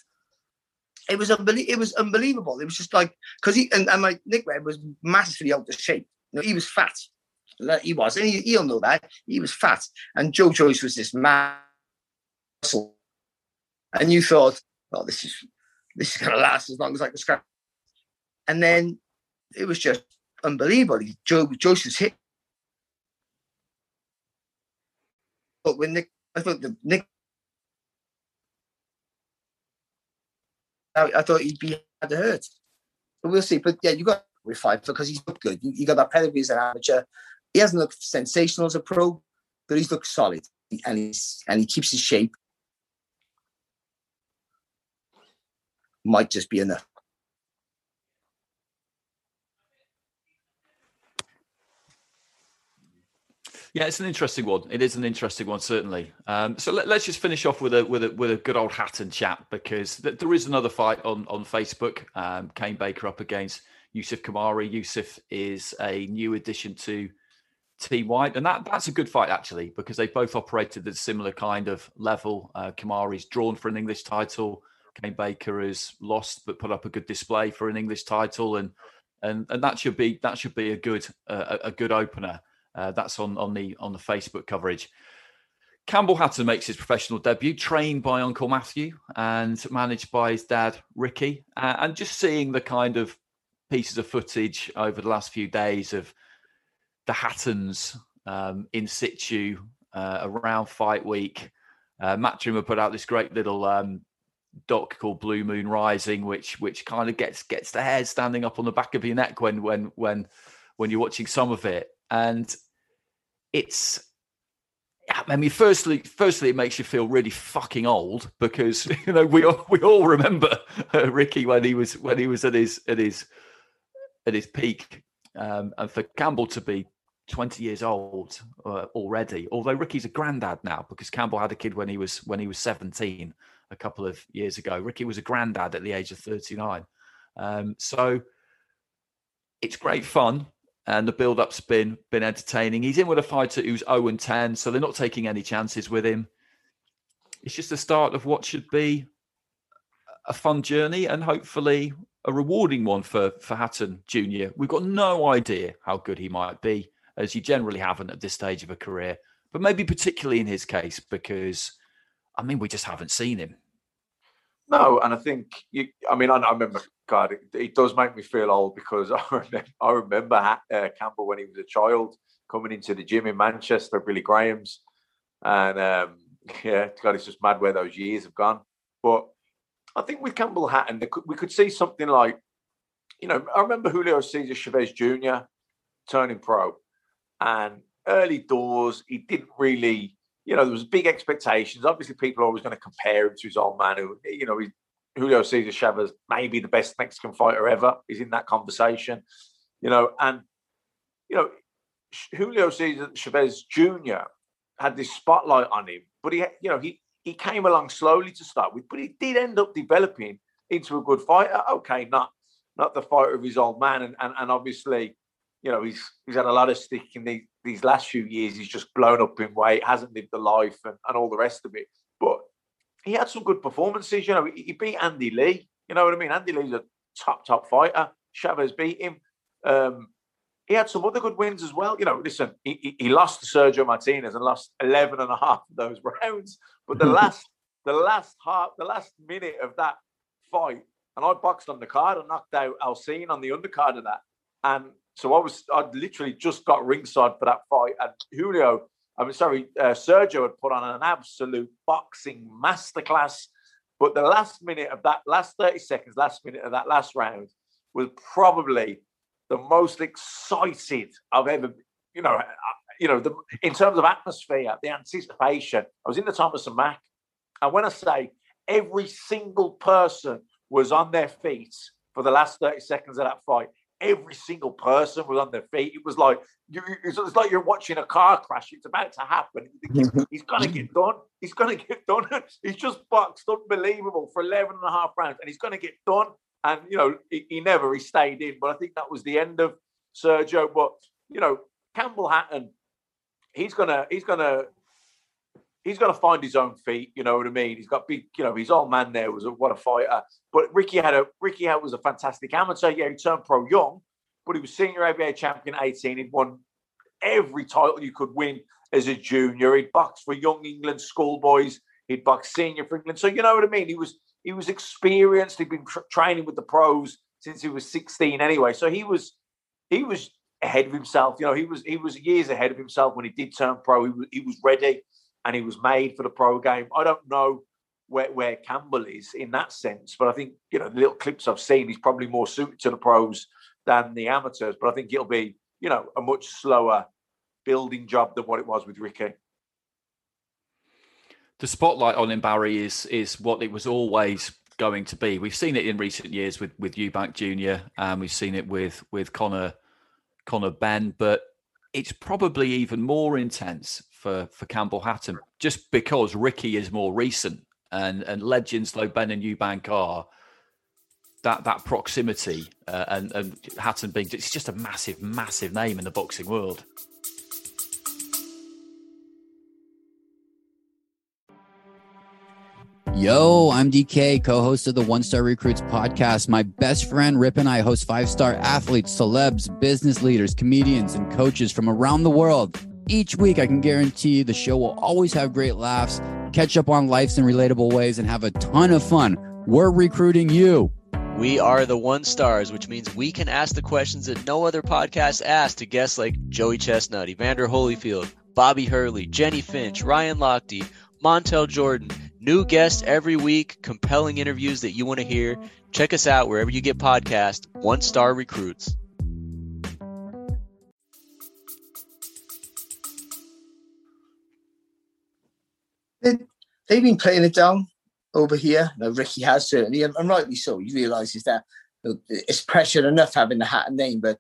It was unbelievable. It was unbelievable. It was just like because he and, and like Nick Webb was massively out of shape. You know, he was fat. He was, and he, he'll know that he was fat. And Joe Joyce was this muscle, and you thought, "Well, this is this is going to last as long as I can scrap." And then it was just unbelievable. Joe Joyce was hit, but when Nick, I thought the Nick I, I thought he'd be had to hurt. But we'll see. But yeah, you got with five because he's good. You got that pedigree as an amateur. He hasn't looked sensational as a pro, but he's looked solid and he's and he keeps his shape. Might just be enough. Yeah, it's an interesting one. It is an interesting one, certainly. Um, so let, us just finish off with a with a with a good old Hatton chat because th- there is another fight on on Facebook. Um, Kane Baker up against Yusuf Kamari. Yusuf is a new addition to Team Whyte, and that that's a good fight actually because they both operated at a similar kind of level. Uh, Kamari's drawn for an English title. Kane Baker has lost but put up a good display for an English title, and and and that should be that should be a good uh, a good opener. Uh, that's on on the on the Facebook coverage. Campbell Hatton makes his professional debut, trained by Uncle Matthew and managed by his dad Ricky, uh, and just seeing the kind of pieces of footage over the last few days of the Hattons um, in situ uh, around fight week. Uh, Matchroom have put out this great little um, doc called Blue Moon Rising, which which kind of gets gets the hair standing up on the back of your neck when when when when you're watching some of it, and it's. I mean, firstly, firstly, it makes you feel really fucking old because *laughs* you know we all, we all remember uh, Ricky when he was when he was at his at his at his peak, um, and for Campbell to be 20 years old uh, already. Although Ricky's a granddad now because Campbell had a kid when he was when he was 17 a couple of years ago. Ricky was a granddad at the age of 39. Um, so it's great fun and the build-up's been been entertaining. He's in with a fighter who's 0 and 10, so they're not taking any chances with him. It's just the start of what should be a fun journey and hopefully a rewarding one for for Hatton Jr. We've got no idea how good he might be, as you generally haven't at this stage of a career, but maybe particularly in his case because I mean we just haven't seen him. No, and I think you. I mean, I, I remember. God, it, it does make me feel old because *laughs* I remember, I remember uh, Campbell when he was a child coming into the gym in Manchester, Billy Graham's, and um, *laughs* yeah, God, it's just mad where those years have gone. But I think with Campbell Hatton, we could see something like, you know, I remember Julio Cesar Chavez Jr. turning pro, and early doors, he didn't really you know, there was big expectations. Obviously, people are always going to compare him to his old man, who, you know, he, Julio Cesar Chavez, maybe the best Mexican fighter ever, is in that conversation, you know, and, you know, Julio Cesar Chavez Jr. had this spotlight on him, but he, you know, he, he came along slowly to start with, but he did end up developing into a good fighter. Okay, not not the fighter of his old man, and and, and obviously, you know, he's he's had a lot of stick in the, these last few years. He's just blown up in weight, hasn't lived the life, and, and all the rest of it. But he had some good performances. You know, he, he beat Andy Lee. You know what I mean? Andy Lee's a top top fighter. Chavez beat him. Um, he had some other good wins as well. You know, listen, he, he, he lost to Sergio Martinez and lost 11 and a half of those *laughs* rounds. But the *laughs* last the last half, the last minute of that fight, and I boxed on the card and knocked out Alcine on the undercard of that. And so I was, I'd literally just got ringside for that fight. And Julio, I mean, sorry, uh, Sergio had put on an absolute boxing masterclass. But the last minute of that, last 30 seconds, last minute of that last round was probably the most excited I've ever, you know, you know, the, in terms of atmosphere, the anticipation. I was in the Thomas and Mack, and when I say every single person was on their feet for the last 30 seconds of that fight, every single person was on their feet. It was like you, it's like you're watching a car crash. It's about to happen. Mm-hmm. He's, he's going to get done. He's going *laughs* to get done. He's just boxed unbelievable for 11 and a half rounds, and he's going to get done. And you know, he, he never he stayed in. But I think that was the end of Sergio. But you know, Campbell Hatton, he's gonna he's gonna he's gonna find his own feet. You know what I mean? He's got big, you know, his old man there was a, what a fighter. But Ricky had a Ricky had was a fantastic amateur. Yeah, he turned pro young, but he was senior ABA champion at 18. He'd won every title you could win as a junior. He'd boxed for young England schoolboys. He'd boxed senior for England. So you know what I mean? He was he was experienced. He'd been tr- training with the pros since he was 16 anyway. So he was he was ahead of himself. You know, he was he was years ahead of himself when he did turn pro. He was, he was ready and he was made for the pro game. I don't know where, where Campbell is in that sense, but I think you know the little clips I've seen, he's probably more suited to the pros than the amateurs. But I think it'll be you know a much slower building job than what it was with Ricky. The spotlight on him, Barry, is is what it was always going to be. We've seen it in recent years with with Eubank Jr. and we've seen it with with Connor Conor Benn, but it's probably even more intense for for Campbell Hatton just because Ricky is more recent and and legends like Benn and Eubank are that that proximity uh, and and Hatton being it's just a massive massive name in the boxing world. Yo, I'm DK, co host of the One Star Recruits podcast. My best friend Rip and I host five star athletes, celebs, business leaders, comedians, and coaches from around the world. Each week, I can guarantee you the show will always have great laughs, catch up on life's in relatable ways, and have a ton of fun. We're recruiting you. We are the One Stars, which means we can ask the questions that no other podcast asks to guests like Joey Chestnut, Evander Holyfield, Bobby Hurley, Jennie Finch, Ryan Lochte, Montel Jordan. New guests every week, compelling interviews that you want to hear. Check us out wherever you get podcasts. One Star Recruits. They, they've been playing it down over here. Ricky has certainly, and, and rightly so. He realizes that uh, it's pressure enough having the Hatton name, but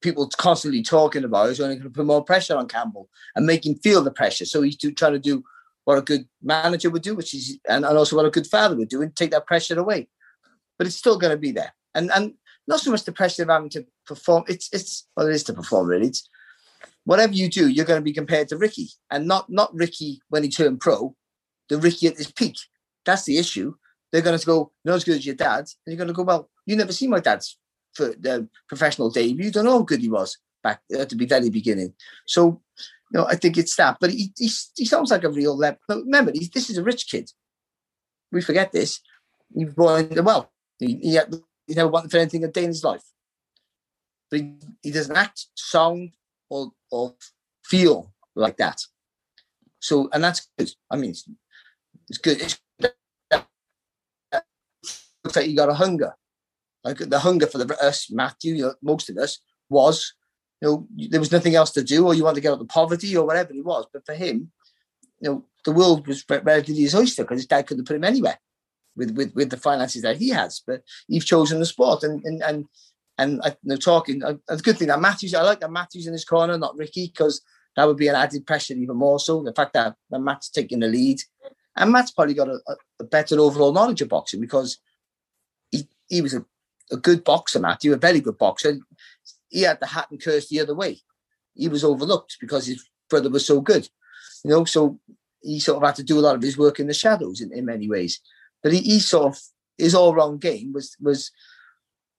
people constantly talking about it is only going to put more pressure on Campbell and make him feel the pressure. So he's do, trying to do what a good manager would do, which is, and, and also what a good father would do, and take that pressure away. But it's still going to be there, and and not so much the pressure of having to perform. It's it's well, it is to perform really. It's whatever you do, you're going to be compared to Ricky, and not not Ricky when he turned pro, the Ricky at his peak. That's the issue. They're going to go not as good as your dad, and you're going to go, well, you never see my dad's for the professional debut. You don't know how good he was back uh, at the very beginning. So you know, I think it's that. But he, he, he sounds like a real lep. But remember, this is a rich kid. We forget this. He was born well. He, he, had, he never wanted for anything a day in his life. But he, he doesn't act, sound, or, or feel like that. So, and that's good. I mean, it's, it's good. It's, looks like you got a hunger. Like the hunger for the us, Matthew, you know, most of us, was you know, there was nothing else to do, or you want to get out of poverty, or whatever it was. But for him, you know, the world was relatively his oyster because his dad couldn't put him anywhere with, with with the finances that he has. But he's chosen the sport, and and and and I, know, talking. Uh, a good thing that Matthews. I like that Matthews in his corner, not Ricky, because that would be an added pressure even more. So the fact that, that Matt's taking the lead, and Matt's probably got a, a better overall knowledge of boxing because he he was a, a good boxer, Matt. Matthew, a very good boxer he had the Hatton curse the other way. He was overlooked because his brother was so good, you know. So he sort of had to do a lot of his work in the shadows in, in many ways. But he, he sort of his all round game was was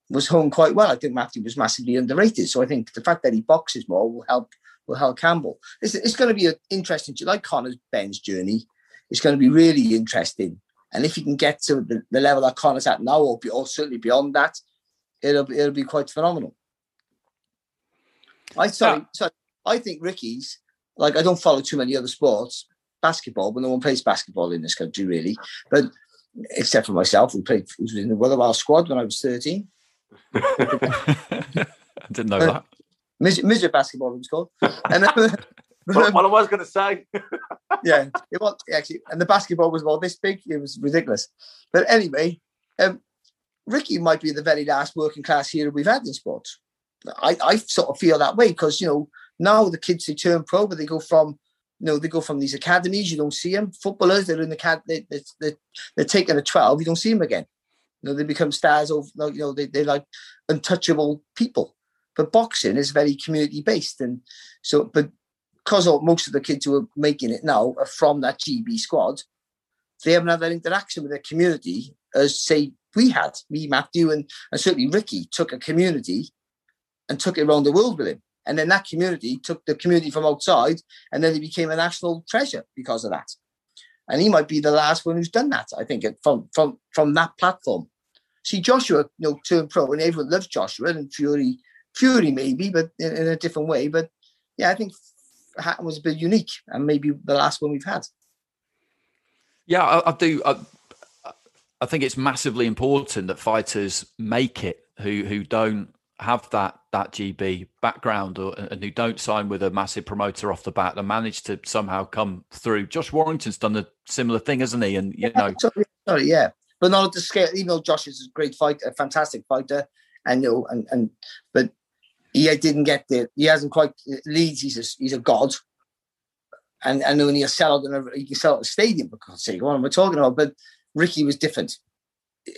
was hung quite well. I think Matthew was massively underrated. So I think the fact that he boxes more will help will help Campbell. It's, it's going to be an interesting, like Conor's Benn's journey. It's going to be really interesting. And if he can get to the, the level that Conor's at now, or, be, or certainly beyond that, it'll it'll be quite phenomenal. I sorry, ah. sorry, I think Ricky's like I don't follow too many other sports, basketball, but no one plays basketball in this country really. But except for myself, who played who was in the Willow squad when I was thirteen. I *laughs* didn't know that. Midget, midget basketball it was called. And *laughs* what, what I was going to say. *laughs* yeah, it was actually, and the basketball was about this big. It was ridiculous. But anyway, um, Ricky might be the very last working class hero we've had in sports. I, I sort of feel that way because you know now the kids they turn pro, but they go from you know they go from these academies. You don't see them. Footballers they're in the cat they, they, they, they're taking a twelve. You don't see them again. You know they become stars. Of you know they they're like untouchable people. But boxing is very community based, and so but because most of the kids who are making it now are from that GB squad, they haven't had that interaction with their community as say we had. Me, Matthew, and, and certainly Ricky took a community and took it around the world with him. And then that community took the community from outside, and then it became a national treasure because of that. And he might be the last one who's done that. I think from from from that platform. See, Joshua, you know, turned pro, and everyone loves Joshua and Fury, Fury maybe, but in, in a different way. But yeah, I think Hatton was a bit unique, and maybe the last one we've had. Yeah, I, I do. I, I think it's massively important that fighters make it who who don't have that that GB background or and who don't sign with a massive promoter off the bat and manage to somehow come through. Josh Warrington's done a similar thing, isn't he? And you know, sorry, sorry, yeah, but not at the scale. Even though Josh is a great fighter, a fantastic fighter, and you know, and and but he didn't get the. He hasn't quite Leeds. He's a, he's a god, and and when he'll sell out he can sell out a stadium. For God's sake, what am I talking about? But Ricky was different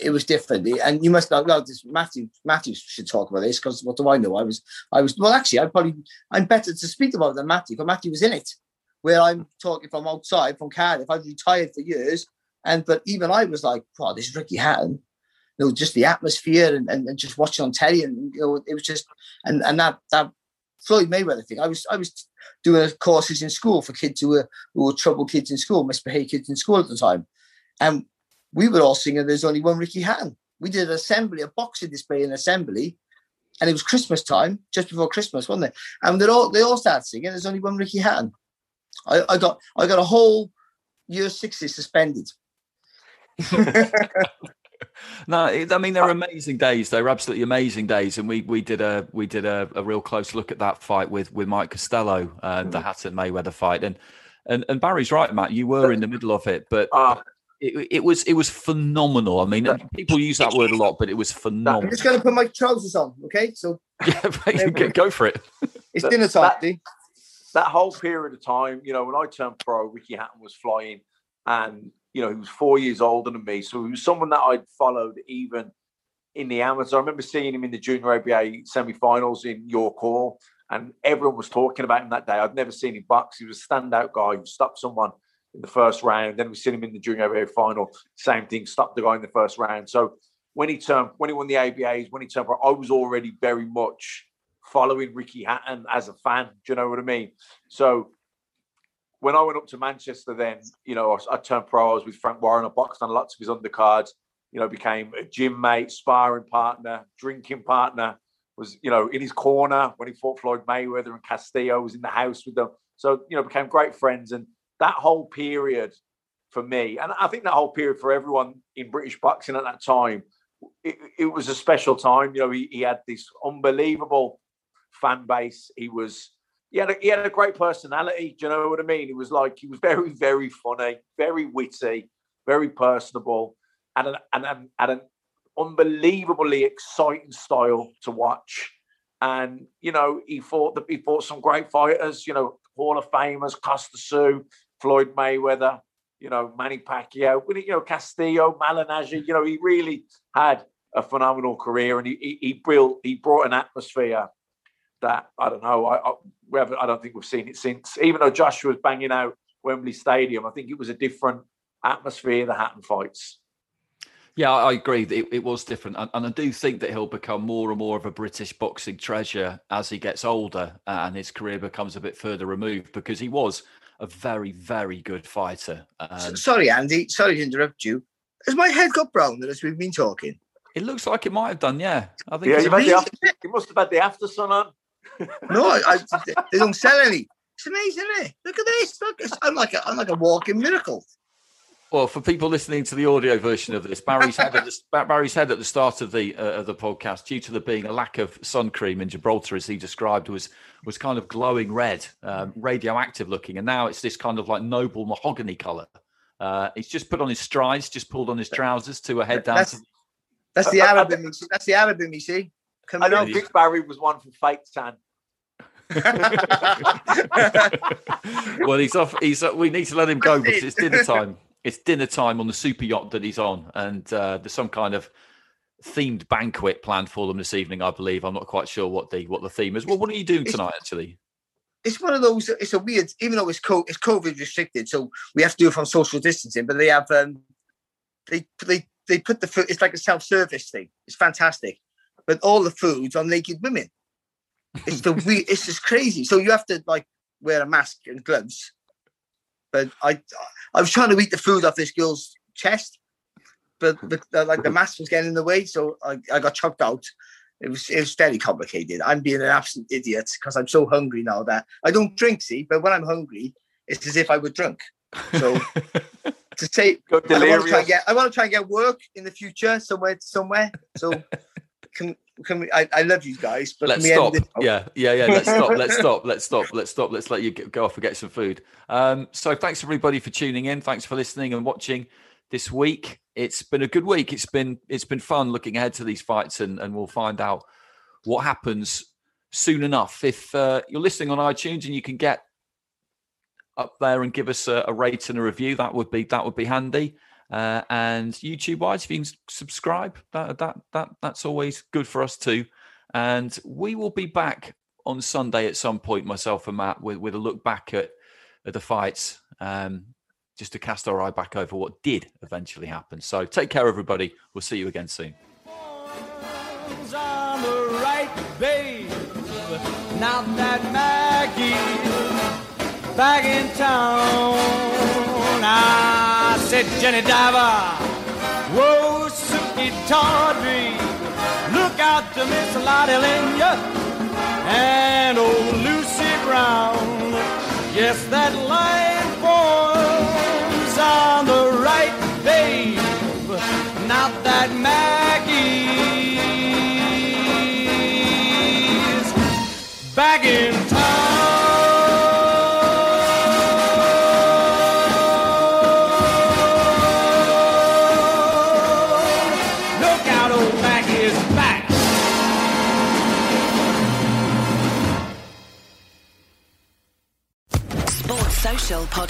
it was different. And you must know, no, this Matthew Matthew should talk about this because what do I know? I was I was well actually I probably I'm better to speak about than Matthew because Matthew was in it. Where I'm talking from outside, from Cardiff. I've retired for years. And but even I was like, wow, this is Ricky Hatton. You know, just the atmosphere and, and, and just watching on telly and you know, it was just and and that that Floyd Mayweather thing. I was I was doing courses in school for kids who were who were troubled kids in school, misbehaved kids in school at the time. And we were all singing There's Only One Ricky Hatton. We did an assembly, a boxing display in assembly, and it was Christmas time, just before Christmas, wasn't it? And they all they all started singing There's Only One Ricky Hatton. I, I got I got a whole year sixty suspended. *laughs* no, I mean they're amazing days. They're absolutely amazing days, and we we did a we did a, a real close look at that fight with with Mike Costello, uh, the mm. Hatton Mayweather fight, and and and Barry's right, Matt. You were in the middle of it, but uh, it, it, was it was phenomenal. I mean, people use that word a lot, but it was phenomenal. I'm just going to put my trousers on, okay? So *laughs* yeah, go for it. It's dinner time. That, that, whole period of time, you know, when I turned pro, Ricky Hatton was flying, and you know he was four years older than me, so he was someone that I'd followed even in the amateurs. I remember seeing him in the junior ABA semi-finals in York Hall, and everyone was talking about him that day. I'd never seen him box. He was a standout guy who stopped someone in the first round. Then we seen him in the junior ABA final. Same thing, stopped the guy in the first round. So when he turned, when he won the ABAs, when he turned pro, I was already very much following Ricky Hatton as a fan. Do you know what I mean? So when I went up to Manchester, then you know I, I turned pro. I was with Frank Warren. I boxed on lots of his undercards. You know, became a gym mate, sparring partner, drinking partner. Was you know in his corner when he fought Floyd Mayweather and Castillo. Was in the house with them. So you know became great friends and that whole period for me, and I think that whole period for everyone in British boxing at that time, it, it was a special time. You know, he, he, had this unbelievable fan base. He was he had a, he had a great personality. Do you know what I mean? He was like he was very very funny, very witty, very personable, and an, and an, and an unbelievably exciting style to watch. And you know, he fought the, he fought some great fighters. You know, Hall of Famers, Kostya Tszyu, Floyd Mayweather, you know, Manny Pacquiao, you know, Castillo, Malignaggi, you know, he really had a phenomenal career and he, he, he built, he brought an atmosphere that, I don't know, I, I, we haven't, I don't think we've seen it since, even though Joshua was banging out Wembley Stadium, I think it was a different atmosphere, the Hatton fights. Yeah, I agree. It, it was different, and, and, I do think that he'll become more and more of a British boxing treasure as he gets older and his career becomes a bit further removed. Because he was a very, very good fighter. Um, Sorry, Andy. Sorry to interrupt you. Has my head got brown as we've been talking? It looks like it might have done. Yeah, I think. Yeah, you, the after, you must have had the after sun on. *laughs* no, I, I, they don't sell any. It's amazing, isn't it? Look at this. Look, I'm like a, I'm like a walking miracle. Well, for people listening to the audio version of this, Barry's head at the, *laughs* Barry's head at the start of the uh, of the podcast, due to there being a lack of sun cream in Gibraltar, as he described, was was kind of glowing red, um, radioactive looking, and now it's this kind of like noble mahogany color. Uh, he's just put on his strides, just pulled on his trousers to a head down. That's, that's the *laughs* Arab in me. That's the Arab in me. See, I don't think Barry was one for fake tan. *laughs* well, he's off. He's. We need to let him go because it's dinner *laughs* time it's dinner time on the super yacht that he's on, and uh, there's some kind of themed banquet planned for them this evening. I believe. I'm not quite sure what the what the theme is. Well, what are you doing tonight, actually? it's one of those. It's a weird, even though it's co- it's COVID restricted, so we have to do it from social distancing. But they have um, they they they put the food. It's like a self service thing. It's fantastic, but all the foods on naked women. It's the we. It's just crazy. So you have to like wear a mask and gloves. But I I was trying to eat the food off this girl's chest, but the, the, like the mask was getting in the way, so I, I got chucked out. It was it was very complicated. I'm being an absolute idiot because I'm so hungry now that I don't drink. See, but when I'm hungry, it's as if I were drunk. So *laughs* to say, I want to try and get I want to try and get work in the future somewhere somewhere. So can can we? I, I love you guys, but Let's can we stop. end this? Yeah, yeah, yeah. Let's stop. Let's *laughs* stop. Let's stop. Let's stop. Let's let you go off and get some food. Um, so thanks everybody for tuning in. Thanks for listening and watching this week. It's been a good week. It's been it's been fun looking ahead to these fights, and and we'll find out what happens soon enough. If uh, you're listening on iTunes and you can get up there and give us a, a rate and a review, that would be that would be handy. Uh, and YouTube wise, if you can subscribe, that that that that's always good for us too. And we will be back on Sunday at some point, myself and Matt, with, with a look back at, at the fights, um, just to cast our eye back over what did eventually happen. So take care, everybody. We'll see you again soon. That back in town. I said, Jenny Diver, whoa, Sukey Tawdry, look out to Miss Lotte Lenya and old Lucy Brown. Yes, that line forms on the right, babe. Not that Maggie's back